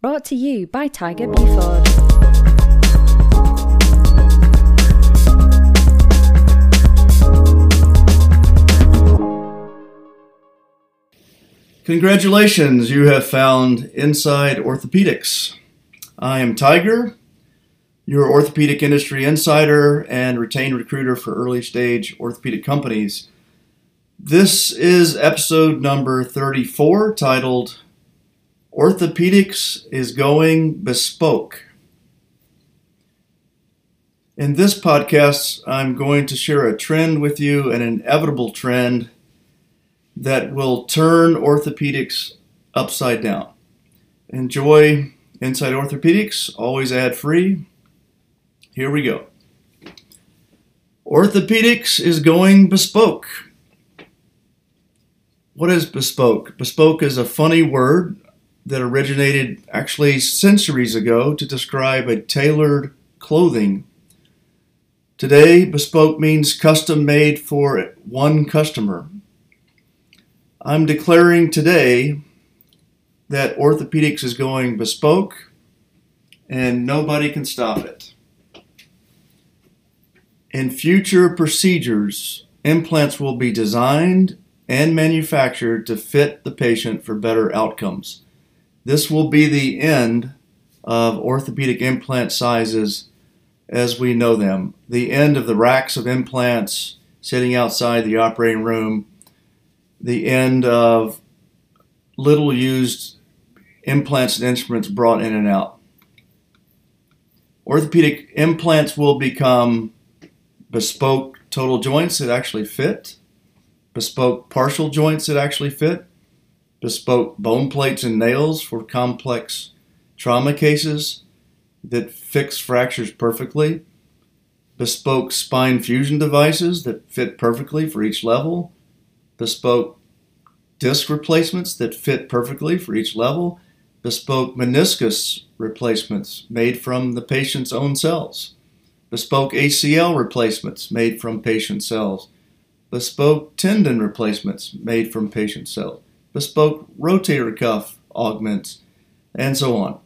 Brought to you by Tiger Beeford. Congratulations, you have found Inside Orthopedics. I am Tiger, your orthopedic industry insider and retained recruiter for early stage orthopedic companies. This is episode number 34 titled Orthopedics is Going Bespoke. In this podcast, I'm going to share a trend with you, an inevitable trend that will turn orthopedics upside down. Enjoy Inside Orthopedics, always ad free. Here we go. Orthopedics is going bespoke. What is bespoke? Bespoke is a funny word that originated actually centuries ago to describe a tailored clothing. Today, bespoke means custom made for one customer. I'm declaring today that orthopedics is going bespoke and nobody can stop it. In future procedures, implants will be designed and manufactured to fit the patient for better outcomes. This will be the end of orthopedic implant sizes as we know them, the end of the racks of implants sitting outside the operating room the end of little used implants and instruments brought in and out. Orthopedic implants will become bespoke total joints that actually fit, bespoke partial joints that actually fit, bespoke bone plates and nails for complex trauma cases that fix fractures perfectly, bespoke spine fusion devices that fit perfectly for each level bespoke disc replacements that fit perfectly for each level, bespoke meniscus replacements made from the patient's own cells, bespoke ACL replacements made from patient cells, bespoke tendon replacements made from patient cells, bespoke rotator cuff augments, and so on.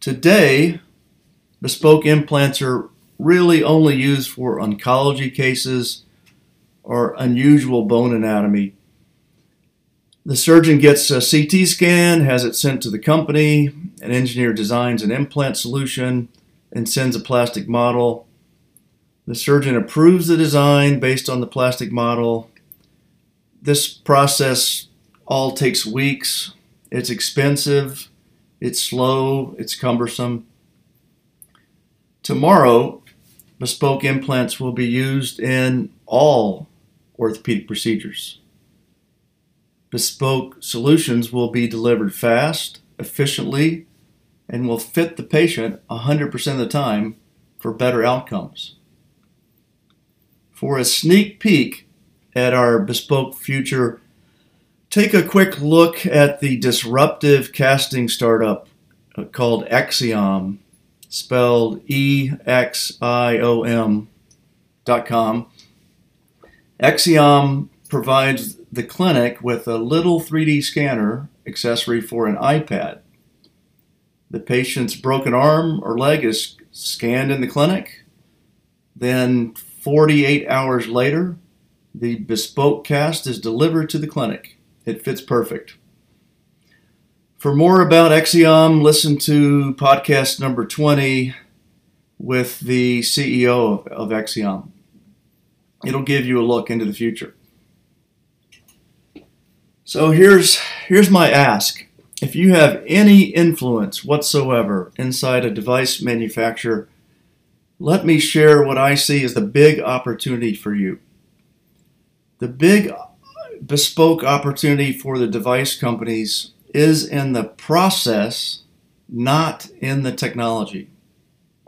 Today, bespoke implants are really only used for oncology cases or unusual bone anatomy. The surgeon gets a CT scan, has it sent to the company, an engineer designs an implant solution, and sends a plastic model. The surgeon approves the design based on the plastic model. This process all takes weeks. It's expensive, it's slow, it's cumbersome. Tomorrow, bespoke implants will be used in all orthopedic procedures. Bespoke solutions will be delivered fast, efficiently, and will fit the patient 100% of the time for better outcomes. For a sneak peek at our bespoke future, take a quick look at the disruptive casting startup uh, called Exiom, spelled E X I O M dot com. Exiom provides the clinic with a little 3D scanner accessory for an iPad. The patient's broken arm or leg is scanned in the clinic. Then, 48 hours later, the bespoke cast is delivered to the clinic. It fits perfect. For more about Exiom, listen to podcast number 20 with the CEO of, of Exiom it'll give you a look into the future. So here's here's my ask. If you have any influence whatsoever inside a device manufacturer, let me share what I see as the big opportunity for you. The big bespoke opportunity for the device companies is in the process, not in the technology.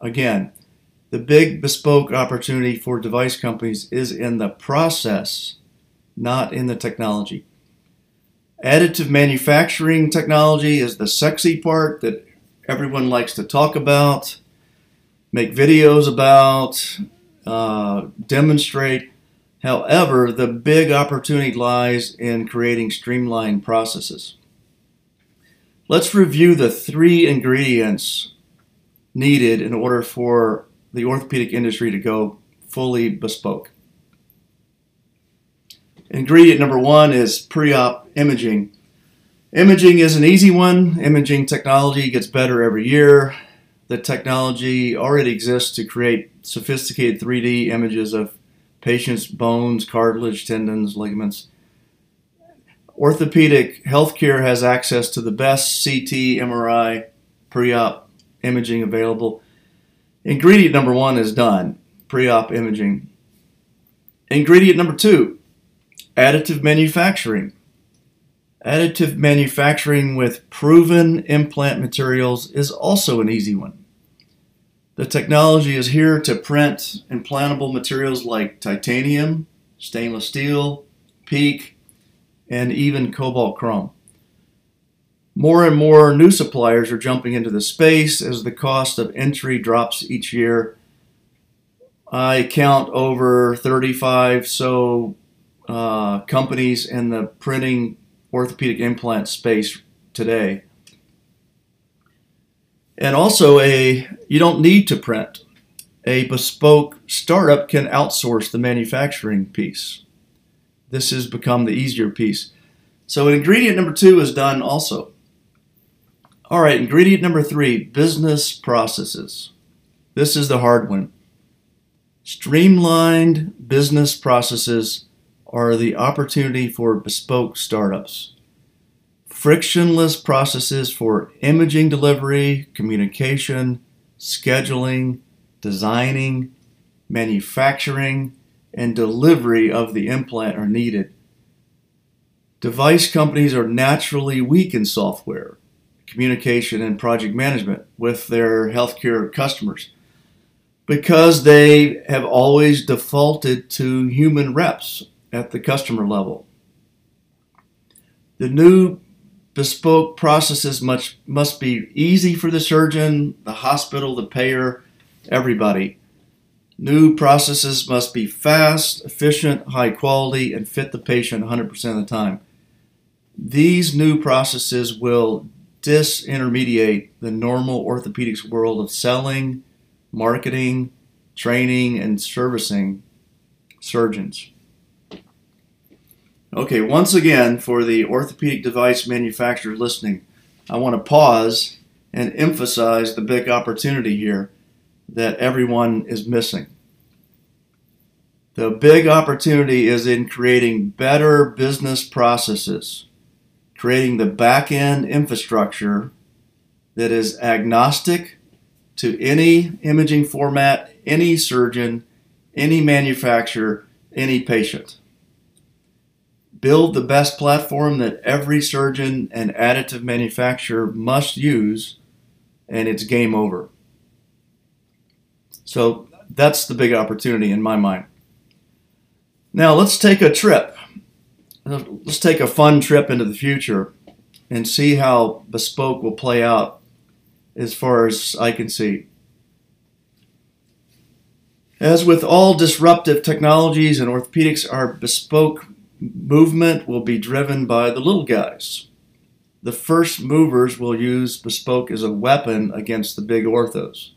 Again, the big bespoke opportunity for device companies is in the process, not in the technology. Additive manufacturing technology is the sexy part that everyone likes to talk about, make videos about, uh, demonstrate. However, the big opportunity lies in creating streamlined processes. Let's review the three ingredients needed in order for the orthopedic industry to go fully bespoke. Ingredient number one is pre op imaging. Imaging is an easy one. Imaging technology gets better every year. The technology already exists to create sophisticated 3D images of patients' bones, cartilage, tendons, ligaments. Orthopedic healthcare has access to the best CT, MRI, pre op imaging available. Ingredient number one is done pre op imaging. Ingredient number two additive manufacturing. Additive manufacturing with proven implant materials is also an easy one. The technology is here to print implantable materials like titanium, stainless steel, PEEK, and even cobalt chrome. More and more new suppliers are jumping into the space as the cost of entry drops each year. I count over 35 so uh, companies in the printing orthopedic implant space today. And also, a you don't need to print. A bespoke startup can outsource the manufacturing piece. This has become the easier piece. So, ingredient number two is done also. All right, ingredient number three business processes. This is the hard one. Streamlined business processes are the opportunity for bespoke startups. Frictionless processes for imaging delivery, communication, scheduling, designing, manufacturing, and delivery of the implant are needed. Device companies are naturally weak in software communication and project management with their healthcare customers because they have always defaulted to human reps at the customer level. The new bespoke processes must, must be easy for the surgeon, the hospital, the payer, everybody. New processes must be fast, efficient, high quality, and fit the patient 100% of the time. These new processes will disintermediate the normal orthopedics world of selling, marketing, training, and servicing surgeons. Okay, once again, for the orthopedic device manufacturers listening, I want to pause and emphasize the big opportunity here that everyone is missing. The big opportunity is in creating better business processes creating the back end infrastructure that is agnostic to any imaging format, any surgeon, any manufacturer, any patient. Build the best platform that every surgeon and additive manufacturer must use, and it's game over. So that's the big opportunity in my mind. Now let's take a trip let's take a fun trip into the future and see how bespoke will play out as far as I can see. As with all disruptive technologies and orthopedics, our bespoke movement will be driven by the little guys. The first movers will use bespoke as a weapon against the big orthos.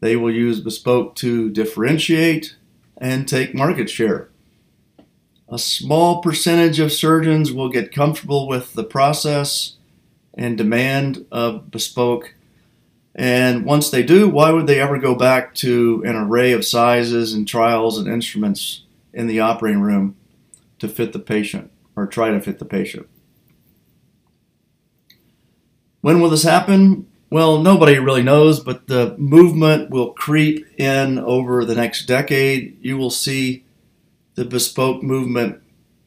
They will use bespoke to differentiate and take market share. A small percentage of surgeons will get comfortable with the process and demand of bespoke. And once they do, why would they ever go back to an array of sizes and trials and instruments in the operating room to fit the patient or try to fit the patient? When will this happen? Well, nobody really knows, but the movement will creep in over the next decade. You will see the bespoke movement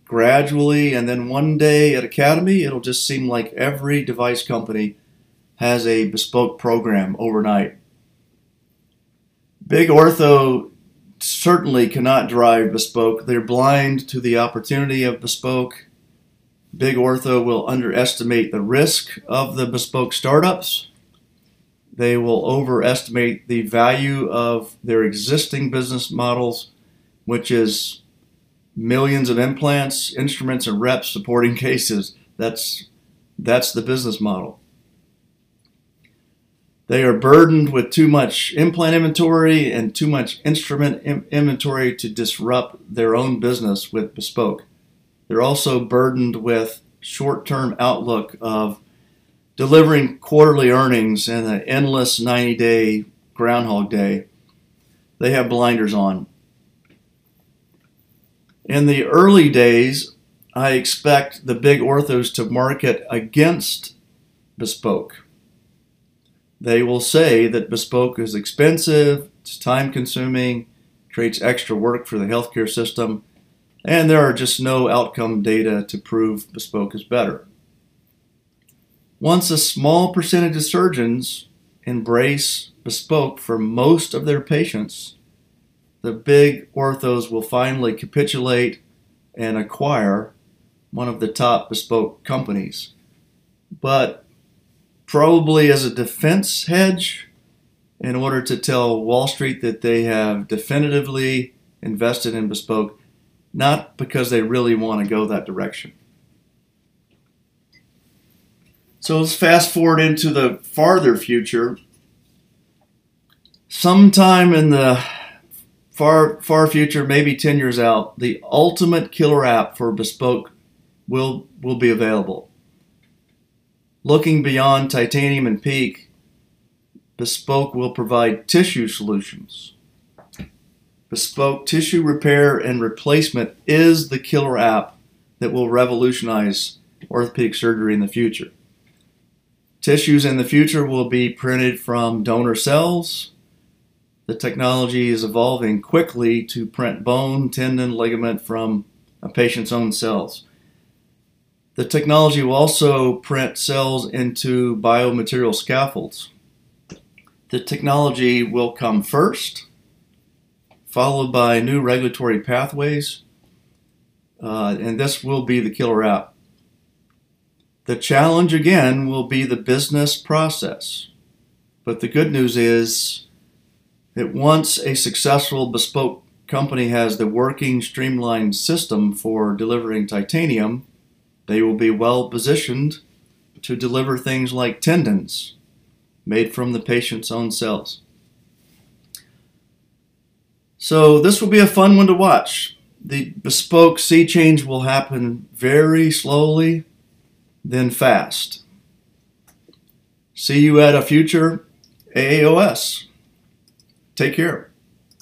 gradually, and then one day at Academy, it'll just seem like every device company has a bespoke program overnight. Big Ortho certainly cannot drive bespoke. They're blind to the opportunity of bespoke. Big Ortho will underestimate the risk of the bespoke startups. They will overestimate the value of their existing business models, which is millions of implants, instruments, and reps supporting cases. That's that's the business model. They are burdened with too much implant inventory and too much instrument Im- inventory to disrupt their own business with Bespoke. They're also burdened with short term outlook of delivering quarterly earnings and an endless 90 day Groundhog Day. They have blinders on. In the early days, I expect the big orthos to market against Bespoke. They will say that Bespoke is expensive, it's time consuming, creates extra work for the healthcare system, and there are just no outcome data to prove Bespoke is better. Once a small percentage of surgeons embrace Bespoke for most of their patients, the big orthos will finally capitulate and acquire one of the top bespoke companies. But probably as a defense hedge, in order to tell Wall Street that they have definitively invested in bespoke, not because they really want to go that direction. So let's fast forward into the farther future. Sometime in the far far future, maybe 10 years out, the ultimate killer app for bespoke will will be available. Looking beyond titanium and PEEK, bespoke will provide tissue solutions. Bespoke tissue repair and replacement is the killer app that will revolutionize orthopedic surgery in the future. Tissues in the future will be printed from donor cells, the technology is evolving quickly to print bone, tendon, ligament from a patient's own cells. The technology will also print cells into biomaterial scaffolds. The technology will come first, followed by new regulatory pathways, uh, and this will be the killer app. The challenge again will be the business process. But the good news is that once a successful bespoke company has the working streamlined system for delivering titanium, they will be well positioned to deliver things like tendons made from the patient's own cells. So, this will be a fun one to watch. The bespoke sea change will happen very slowly, then fast. See you at a future AAOS. Take care.